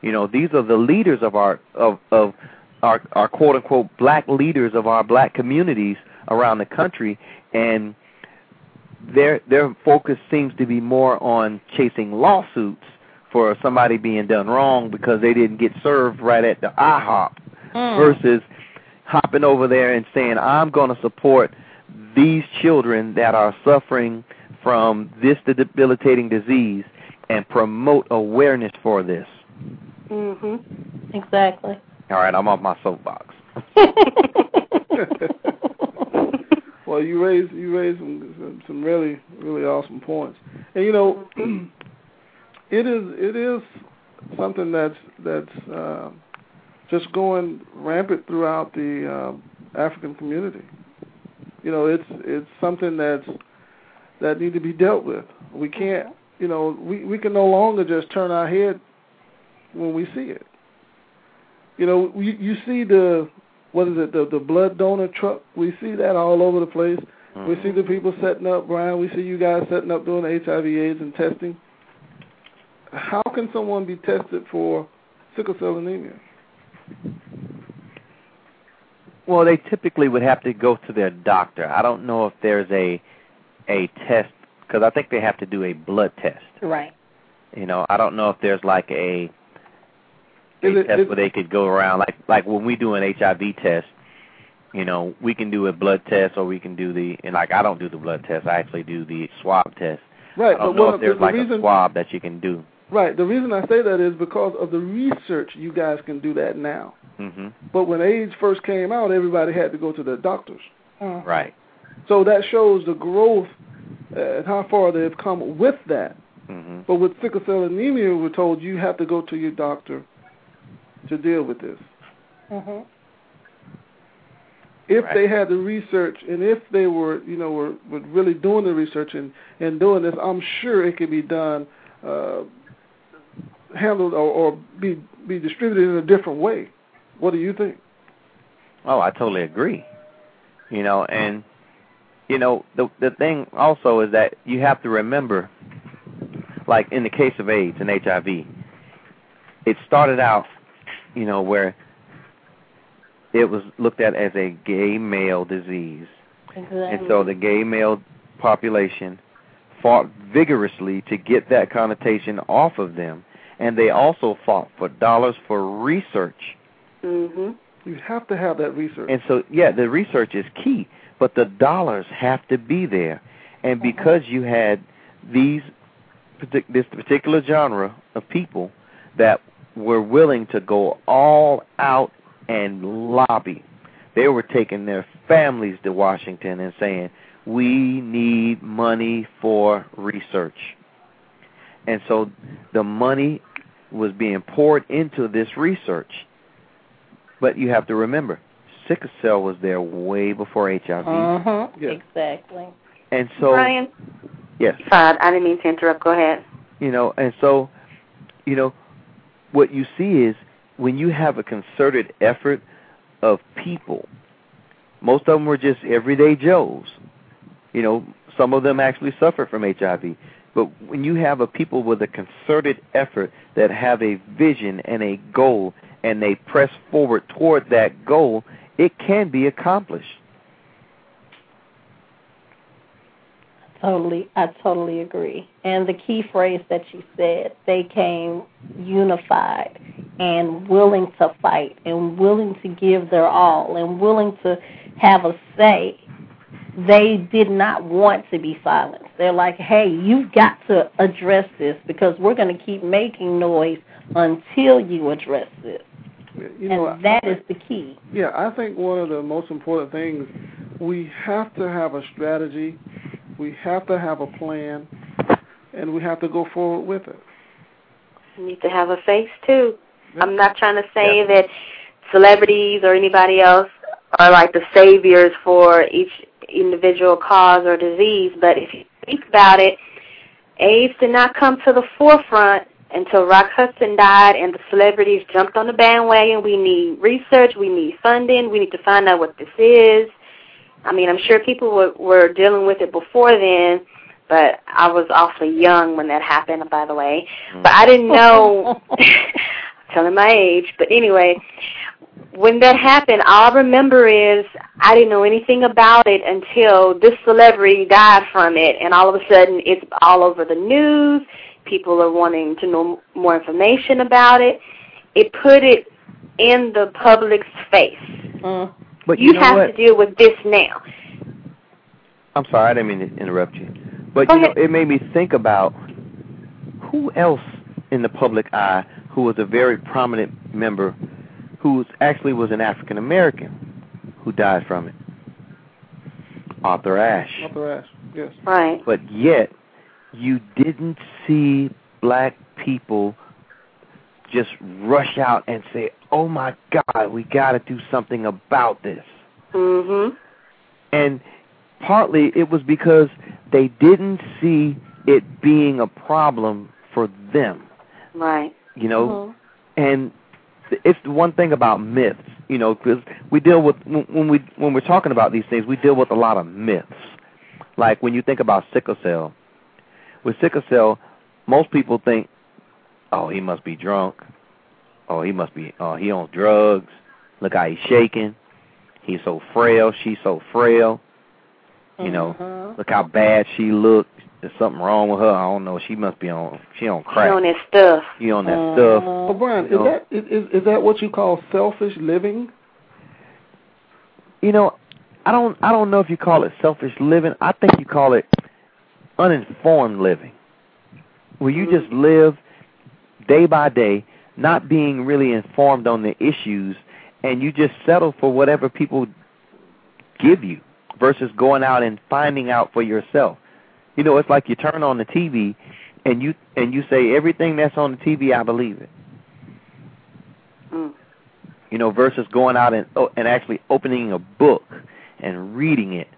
C: You know, these are the leaders of our of of our our quote unquote black leaders of our black communities around the country and their their focus seems to be more on chasing lawsuits for somebody being done wrong because they didn't get served right at the IHOP
E: Mm.
C: versus hopping over there and saying I'm going to support these children that are suffering from this debilitating disease and promote awareness for this.
D: Mhm.
E: Exactly.
C: All right, I'm off my soapbox.
B: Well, you raised you raised some, some some really really awesome points, and you know, it is it is something that's that's uh, just going rampant throughout the uh, African community. You know, it's it's something that's that need to be dealt with. We can't, you know, we we can no longer just turn our head when we see it. You know, you you see the what is it the the blood donor truck? We see that all over the place. We see mm-hmm. the people setting up, Brian. We see you guys setting up doing HIV/AIDS and testing. How can someone be tested for sickle cell anemia?
C: Well, they typically would have to go to their doctor. I don't know if there's a a test because I think they have to do a blood test.
E: right.
C: You know, I don't know if there's like a a
B: Is it-
C: test
B: is-
C: where they could go around like like when we do an HIV test. You know, we can do a blood test or we can do the and like I don't do the blood test. I actually do the swab test.
B: Right,
C: I don't
B: but
C: know
B: what
C: if there's
B: the
C: like
B: reason,
C: a swab that you can do.
B: right? The reason I say that is because of the research. You guys can do that now.
C: Mhm.
B: But when AIDS first came out, everybody had to go to their doctors.
E: Mhm.
C: Right.
B: So that shows the growth uh, and how far they've come with that.
C: Mhm.
B: But with sickle cell anemia, we're told you have to go to your doctor to deal with this.
E: Mhm.
B: If
C: Right.
B: they had the research and if they were, you know, were, were really doing the research and, and doing this, I'm sure it could be done, uh, handled or, or be be distributed in a different way. What do you think?
C: Oh, I totally agree. You know, and you know, the the thing also is that you have to remember like in the case of AIDS and HIV, it started out, you know, where it was looked at as a gay male disease.
E: Exactly.
C: And so the gay male population fought vigorously to get that connotation off of them. And they also fought for dollars for research.
D: Mm-hmm.
B: You have to have that research.
C: And so, yeah, the research is key, but the dollars have to be there. And because you had these partic- this particular genre of people that were willing to go all out and lobby, they were taking their families to Washington and saying, "We need money for research." And so the money was being poured into this research. But you have to remember, sickle cell was there way before HIV.
E: Mhm.
B: Yeah.
E: Exactly.
C: And so,
D: Brian,
C: yes,
D: sorry, I didn't mean to interrupt. Go ahead.
C: you know, and so, you know, what you see is when you have a concerted effort of people, most of them were just everyday Joes. You know, some of them actually suffer from HIV. But when you have a people with a concerted effort that have a vision and a goal and they press forward toward that goal, it can be accomplished.
E: Totally, I totally agree. And the key phrase that you said, they came unified and willing to fight and willing to give their all and willing to have a say, they did not want to be silenced. They're like, hey, you've got to address this because we're going to keep making noise until you address this.
B: You know,
E: and that is the key.
B: Yeah, I think one of the most important things we have to have a strategy, we have to have a plan, and we have to go forward with it.
D: You need to have a face too. I'm not trying to say that celebrities or anybody else are like the saviors for each individual cause or disease, but if you think about it, AIDS did not come to the forefront until Rock Hudson died and the celebrities jumped on the bandwagon. We need research, we need funding, we need to find out what this is. I mean, I'm sure people were, were dealing with it before then, but I was awfully young when that happened, by the way. But I didn't know, telling my age, but anyway, when that happened, all I remember is I didn't know anything about it until this celebrity died from it, and all of a sudden it's all over the news. People are wanting to know more information about it. It put it in the public's face.
E: Mm.
C: But
D: you,
C: you, know
D: have
C: what?
D: to deal with this now.
C: I'm sorry, I didn't mean to interrupt you. But
D: Go
C: you know, it made me think about who else in the public eye who was a very prominent member who actually was an African American who died from it. Arthur Ashe.
B: Arthur Ashe, yes.
D: Right.
C: But yet, you didn't see black people just rush out and say, "Oh my God, we got to do something about this."
D: Mhm.
C: And partly it was because they didn't see it being a problem for them,
D: Right.
C: you know.
E: Mhm.
C: And it's the one thing about myths, you know, because we deal with when we when we're talking about these things, we deal with a lot of myths. Like when you think about sickle cell, with sickle cell, most people think, "Oh, he must be drunk. Oh, he must be. Oh, he on drugs. Look how he's shaking. He's so frail. She's so frail. You know,
E: Mhm.
C: look how bad she looks. There's something wrong with her. I don't know. She must be on. She on
D: She
C: crack.
D: on this stuff.
C: She on that
E: Mhm.
C: stuff.
B: Well, Brian, is
C: No.
B: that is, is is that what you call selfish living?
C: You know, I don't. I don't know if you call it selfish living. I think you call it uninformed living, where you just live day by day, not being really informed on the issues, and you just settle for whatever people give you, versus going out and finding out for yourself. You know, it's like you turn on the TV, and you and you say everything that's on the TV, I believe it.
D: Mm.
C: you know, versus going out and oh, and actually opening a book and reading it,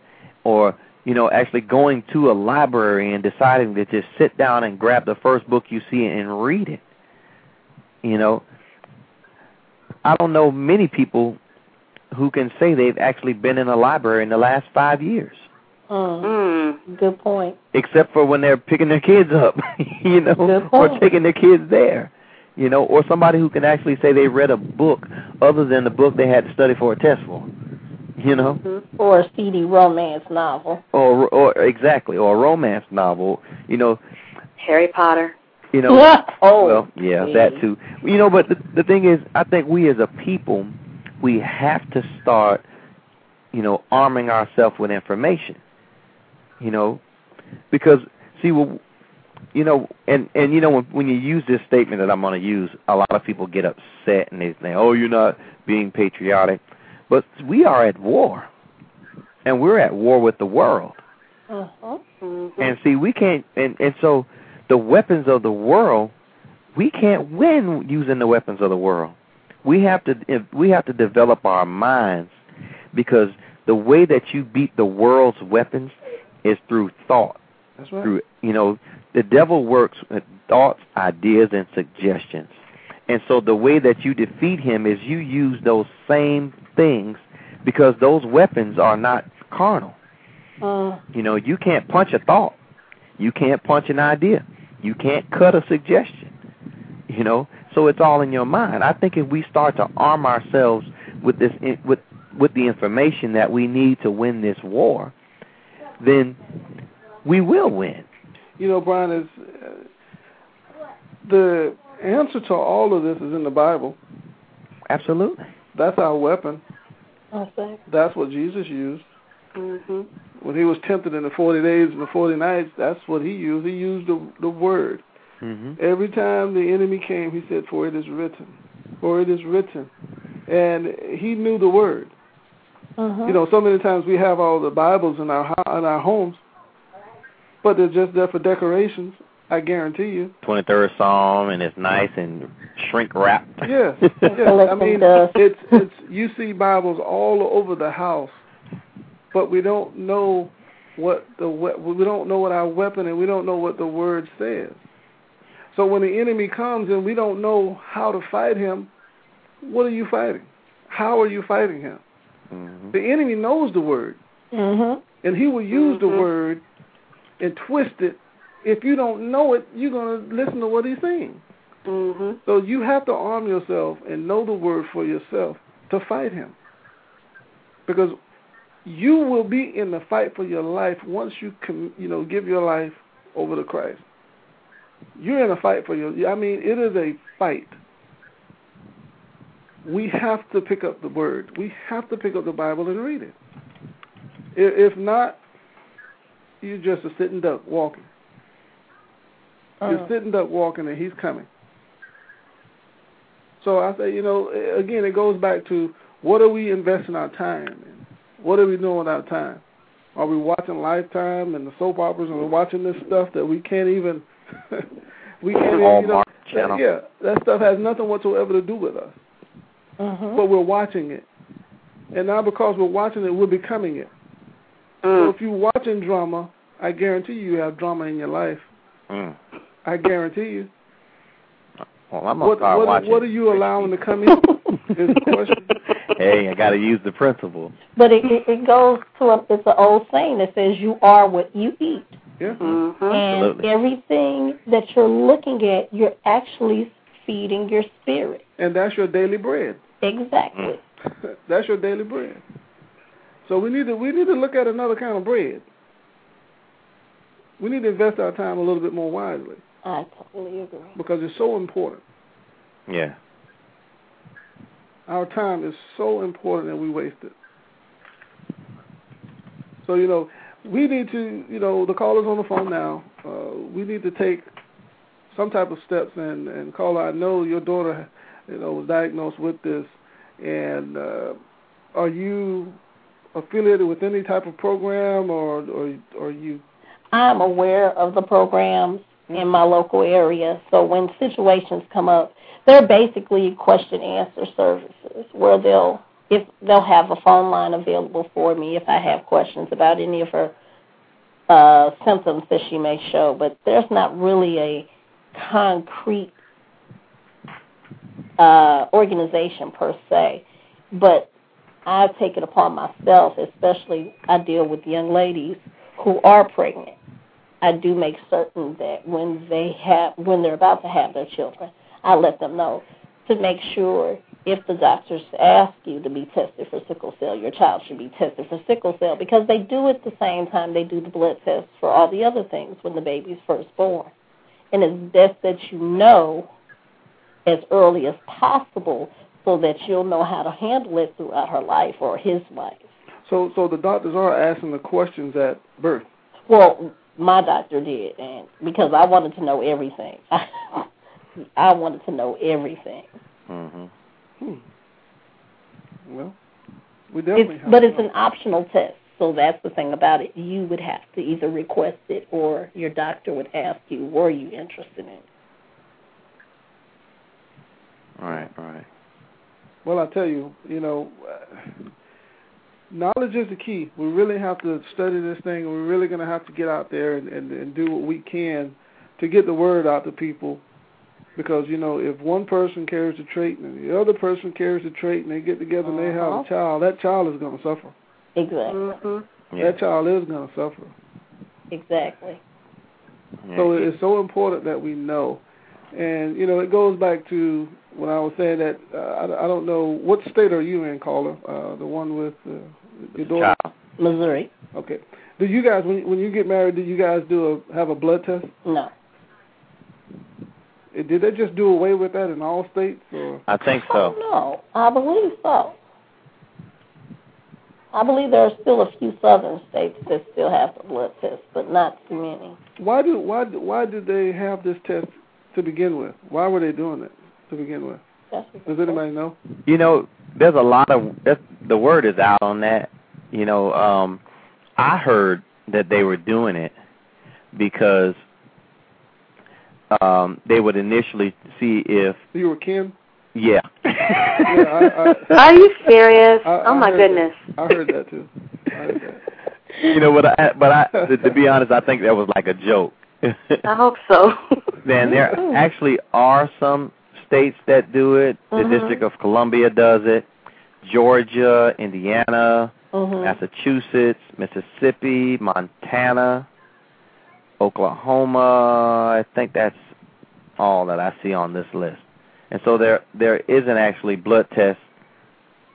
C: or you know, actually going to a library and deciding to just sit down and grab the first book you see and read it. You know, I don't know many people who can say they've actually been in a library in the last five years,
E: Mm.
D: Mm.
E: Good point.
C: except for when they're picking their kids up, you know, or taking their kids there. You know, or somebody who can actually say they read a book other than the book they had to study for a test for. You know,
D: Mhm.
E: Or a seedy romance novel.
C: or or exactly, or a romance novel. You know,
D: Harry Potter.
C: You know.
E: oh,
C: well, yeah,
E: gee.
C: that too. You know, but the, the thing is, I think we as a people, we have to start, you know, arming ourselves with information. You know, because see, well, you know, and and you know, when when you use this statement that I'm going to use, a lot of people get upset and they say, "Oh, you're not being patriotic," but we are at war, and we're at war with the world.
E: Mhm.
D: Mhm.
C: And see, we can't, and and so the weapons of the world, we can't win using the weapons of the world. We have to if we have to develop our minds because the way that you beat the world's weapons is through thought.
B: That's right.
C: Through you know, the devil works with thoughts, ideas, and suggestions. And so the way that you defeat him is you use those same things because those weapons are not carnal.
E: Mm.
C: You know, you can't punch a thought. You can't punch an idea. You can't cut a suggestion. You know, so it's all in your mind. I think if we start to arm ourselves with this with with the information that we need to win this war, then we will win.
B: You know, Brian is uh, the answer to all of this is in the Bible.
C: Absolutely.
B: That's our weapon.
E: Okay.
B: That's what Jesus used.
D: Mhm.
B: When he was tempted in the 40 days and the 40 nights, that's what he used. He used the, the word.
C: Mhm.
B: Every time the enemy came, he said, For it is written. For it is written. And he knew the word.
E: Mhm.
B: You know, so many times we have all the Bibles in our ho- in our homes, but they're just there for decorations. I guarantee you.
C: Twenty third Psalm, and it's nice and shrink wrapped.
B: Yes, yes. I mean,
E: dust.
B: it's it's you see Bibles all over the house, but we don't know what the we we don't know what our weapon and we don't know what the word says. So when the enemy comes and we don't know how to fight him, what are you fighting? How are you fighting him?
C: Mhm.
B: The enemy knows the word,
E: Mhm.
B: and he will use the
D: Mhm.
B: word and twist it. If you don't know it, you're gonna listen to what he's saying.
D: Mhm.
B: So you have to arm yourself and know the word for yourself to fight him. Because you will be in the fight for your life once you com- you know give your life over to Christ. You're in a fight for your I mean it is a fight. We have to pick up the word. We have to pick up the Bible and read it. If not, you're just a sitting duck walking. You're
E: Mm.
B: sitting duck walking and he's coming. So I say, you know, again, it goes back to what are we investing our time in? What are we doing with our time? Are we watching Lifetime and the soap operas and we're watching this stuff that we can't even, we can't even, you know,
C: Hallmark channel.
B: yeah, that stuff has nothing whatsoever to do with us.
E: Mhm.
B: But we're watching it. And now because we're watching it, we're becoming it. So
D: Mm.
B: if you're watching drama, I guarantee you, you have drama in your life.
C: Mm.
B: I guarantee you.
C: Well, I'm gonna
B: What
C: start
B: what,
C: watching.
B: what are you allowing to come in? is the question.
C: hey, I got to use the principle.
E: But it, it it goes to a, it's an old saying that says you are what you eat,
B: Yeah.
D: Mhm.
E: and
C: Absolutely.
E: everything that you're looking at, you're actually feeding your spirit.
B: And that's your daily bread.
E: Exactly.
B: that's your daily bread. So we need to we need to look at another kind of bread. We need to invest our time a little bit more wisely
E: I totally agree.
B: because it's so important.
C: Yeah.
B: Our time is so important and we waste it. So, you know, we need to, you know, the caller's on the phone now. Uh, we need to take some type of steps and, and caller, I know your daughter, you know, was diagnosed with this. And uh, are you affiliated with any type of program or, or, or you?
E: I'm aware of the programs in my local area, so when situations come up, they're basically question answer services where they'll if they'll have a phone line available for me if I have questions about any of her uh symptoms that she may show, but there's not really a concrete uh organization per se. But I take it upon myself, especially I deal with young ladies who are pregnant. I do make certain that when they have when they're about to have their children, I let them know to make sure if the doctors ask you to be tested for sickle cell, your child should be tested for sickle cell because they do it the same time they do the blood tests for all the other things when the baby's first born. And it's best that you know as early as possible so that you'll know how to handle it throughout her life or his life.
B: So, so the doctors are asking the questions at birth.
E: Well, my doctor did, and because I wanted to know everything, I wanted to know everything.
C: Mhm.
B: Hmm. Well, we definitely
E: It's,
B: have
E: but it's an optional test, so that's the thing about it. You would have to either request it, or your doctor would ask you, "Were you interested in?" it?
C: Right. Right.
B: Well, I tell you, you know, uh, knowledge is the key. We really have to study this thing, and we're really going to have to get out there and, and, and do what we can to get the word out to people. Because you know, if one person carries the trait and the other person carries the trait, and they get together and they have
E: Uh-huh.
B: a child, that child is going to suffer.
E: Exactly.
D: Mhm.
C: Yeah.
B: That child is going to suffer.
E: Exactly.
C: yeah.
B: So it's so important that we know. And you know, it goes back to when I was saying that uh, I, I don't know what state are you in, caller? Uh, the one with uh, your daughter.
C: Child.
E: Missouri?
B: Okay. Do you guys when when you get married, do you guys do a have a blood test?
E: No.
B: Eh, Did they just do away with that in all states? Or
C: I think
E: Oh
C: so.
E: no, I believe so. I believe there are still a few southern states that still have the blood test, but not too many.
B: why do why do- why did they have this test to begin with? Why were they doing it to begin with? Does anybody know?
C: You know, there's a lot of that's, the word is out on that. You know, um I heard that they were doing it because um they would initially see if
B: You were Ken.
C: yeah.
B: Yeah, I,
D: Are you serious?
B: I, I
D: oh my goodness.
B: That. I heard that too. I heard that.
C: you know, but I but I to, to be honest, I think that was like a joke.
D: I hope so.
C: then there actually are some states that do it. The
D: Mhm.
C: District of Columbia does it. Georgia, Indiana,
E: Mhm.
C: Massachusetts, Mississippi, Montana, Oklahoma. I think that's all that I see on this list. And so there there is an actually blood test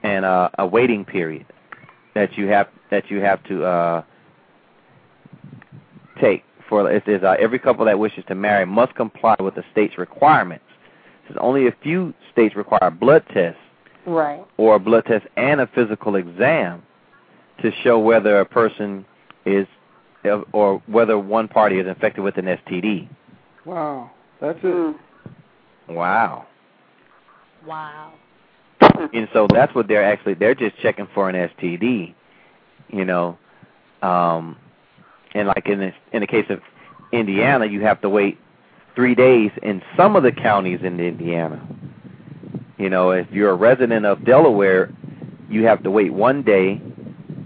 C: and uh, a waiting period that you have that you have to uh, take for it is uh, every couple that wishes to marry must comply with the state's requirements. Since only a few states require blood tests
E: Right.
C: or a blood test and a physical exam to show whether a person is or whether one party is infected with an STD.
B: Wow, that's it.
D: Mm.
C: Wow.
E: Wow.
C: And so that's what they're actually they're just checking for an STD, you know. Um and like in this in the case of Indiana, you have to wait 3 days in some of the counties in Indiana. You know, if you're a resident of Delaware, you have to wait 1 day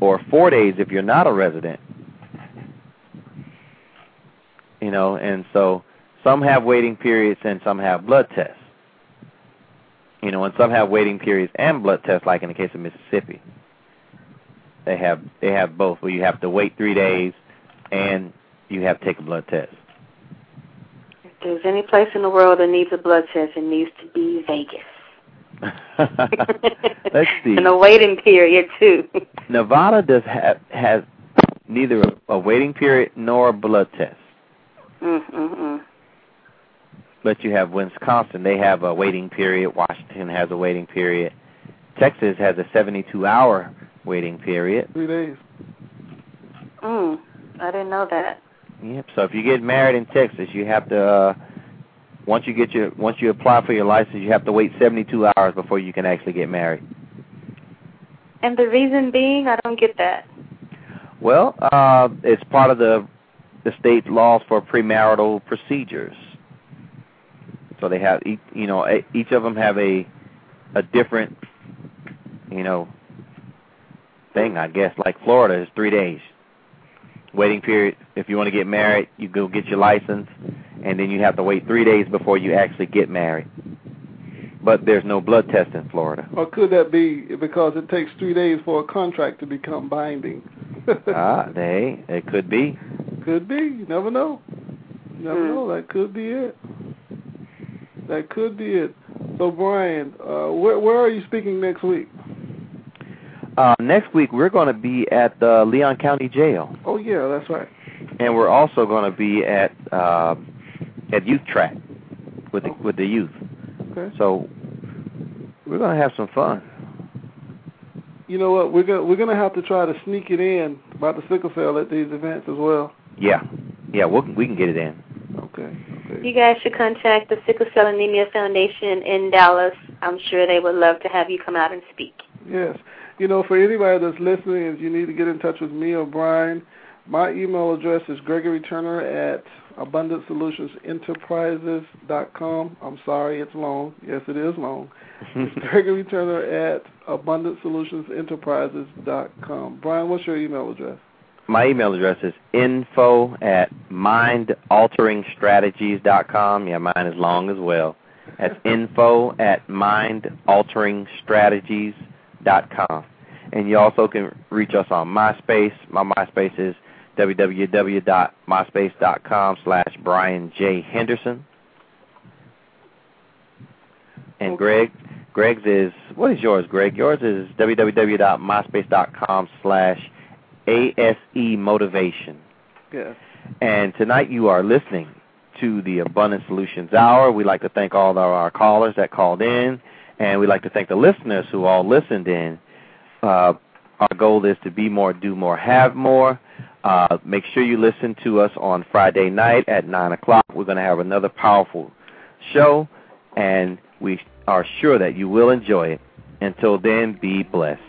C: or 4 days if you're not a resident. You know, and so some have waiting periods and some have blood tests. You know, and some have waiting periods and blood tests, like in the case of Mississippi. They have they have both, where you have to wait three days and you have to take a blood test.
D: If there's any place in the world that needs a blood test, it needs to be Vegas.
C: Let's see.
D: And a waiting period too.
C: Nevada does have has neither a, a waiting period nor a blood test.
D: mm mm mm.
C: But you have Wisconsin, they have a waiting period. Washington has a waiting period. Texas has a 72 hour waiting period.
B: Three days.
D: Mm. I didn't know that.
C: Yep. So if you get married in Texas, you have to uh once you get your once you apply for your license, you have to wait 72 hours before you can actually get married.
D: And the reason being, I don't get that.
C: Well, uh it's part of the the state laws for premarital procedures. So they have each, you know each of them have a a different you know thing, I guess. Like Florida is 3 days. Waiting period if you want to get married, you go get your license and then you have to wait 3 days before you actually get married. But there's no blood test in Florida.
B: Or could that be because it takes three days for a contract to become binding?
C: ah, they it could be.
B: Could be. You never know. You never
D: Hmm.
B: know. That could be it. That could be it. So Brian, uh, where where are you speaking next week?
C: Uh, next week we're going to be at the Leon County Jail,
B: Oh yeah, that's right.
C: and we're also going to be at uh, at Youth Track with the, with the youth.
B: Okay.
C: So we're going to have some fun.
B: You know what? We're gonna we're gonna have to try to sneak it in about the sickle cell at these events as well.
C: Yeah, yeah, we'll, we can get it in.
B: Okay. Okay.
D: You guys should contact the Sickle Cell Anemia Foundation in Dallas. I'm sure they would love to have you come out and speak.
B: Yes. You know, for anybody that's listening, if you need to get in touch with me or Brian, my email address is Gregory Turner at AbundanceSolutionsEnterprises.com. I'm sorry, it's long. Yes, it is long. It's Gregory Turner at AbundanceSolutionsEnterprises.com. Brian, what's your email address?
C: My email address is info at mindalteringstrategies.com. Yeah, mine is long as well. That's info at mindalteringstrategies.com. And you also can reach us on MySpace. My MySpace is www.myspace.com slash Brian J. Henderson. And Greg, Greg's is, what is yours, Greg? Yours is www.myspace.com slash ASE Motivation.
B: Yes.
C: And tonight you are listening to the Abundant Solutions Hour. We'd like to thank all of our callers that called in, and we'd like to thank the listeners who all listened in. Uh, our goal is to be more, do more, have more. Uh, make sure you listen to us on Friday night at 9 o'clock. We're going to have another powerful show, and we are sure that you will enjoy it. Until then, be blessed.